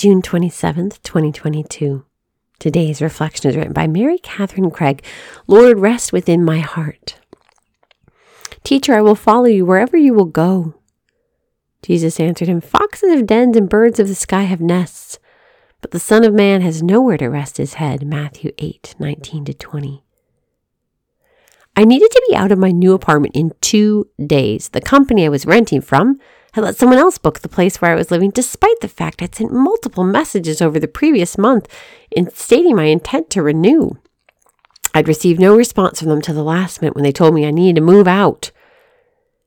June 27th, 2022. Today's reflection is written by Mary Catherine Craig. Lord, rest within my heart. Teacher, I will follow you wherever you will go. Jesus answered him, Foxes have dens and birds of the sky have nests, but the Son of Man has nowhere to rest his head. Matthew 8, 19 to 20. I needed to be out of my new apartment in two days. The company I was renting from had let someone else book the place where I was living, despite the fact I'd sent multiple messages over the previous month in stating my intent to renew. I'd received no response from them till the last minute when they told me I needed to move out.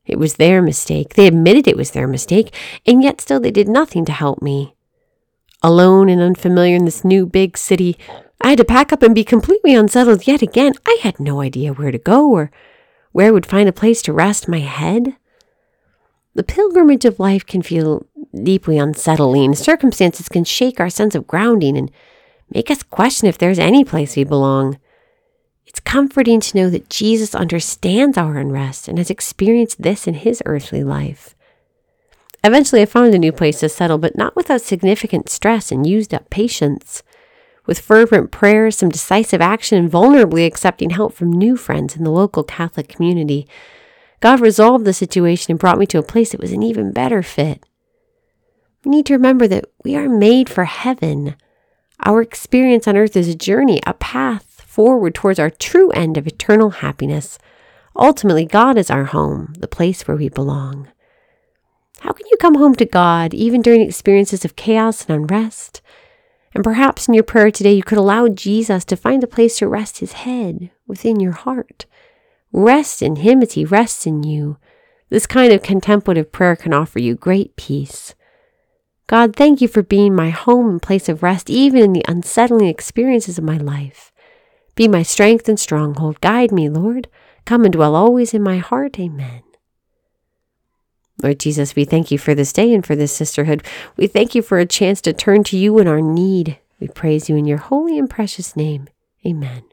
It was their mistake. They admitted it was their mistake, and yet still they did nothing to help me. Alone and unfamiliar in this new big city, I had to pack up and be completely unsettled yet again. I had no idea where to go or where I would find a place to rest my head. The pilgrimage of life can feel deeply unsettling. Circumstances can shake our sense of grounding and make us question if there's any place we belong. It's comforting to know that Jesus understands our unrest and has experienced this in his earthly life. Eventually, I found a new place to settle, but not without significant stress and used up patience. With fervent prayers, some decisive action, and vulnerably accepting help from new friends in the local Catholic community, God resolved the situation and brought me to a place that was an even better fit. We need to remember that we are made for heaven. Our experience on earth is a journey, a path forward towards our true end of eternal happiness. Ultimately, God is our home, the place where we belong. How can you come home to God even during experiences of chaos and unrest? And perhaps in your prayer today, you could allow Jesus to find a place to rest his head within your heart. Rest in Him as He rests in you. This kind of contemplative prayer can offer you great peace. God, thank you for being my home and place of rest, even in the unsettling experiences of my life. Be my strength and stronghold. Guide me, Lord. Come and dwell always in my heart. Amen. Lord Jesus, we thank you for this day and for this sisterhood. We thank you for a chance to turn to you in our need. We praise you in your holy and precious name. Amen.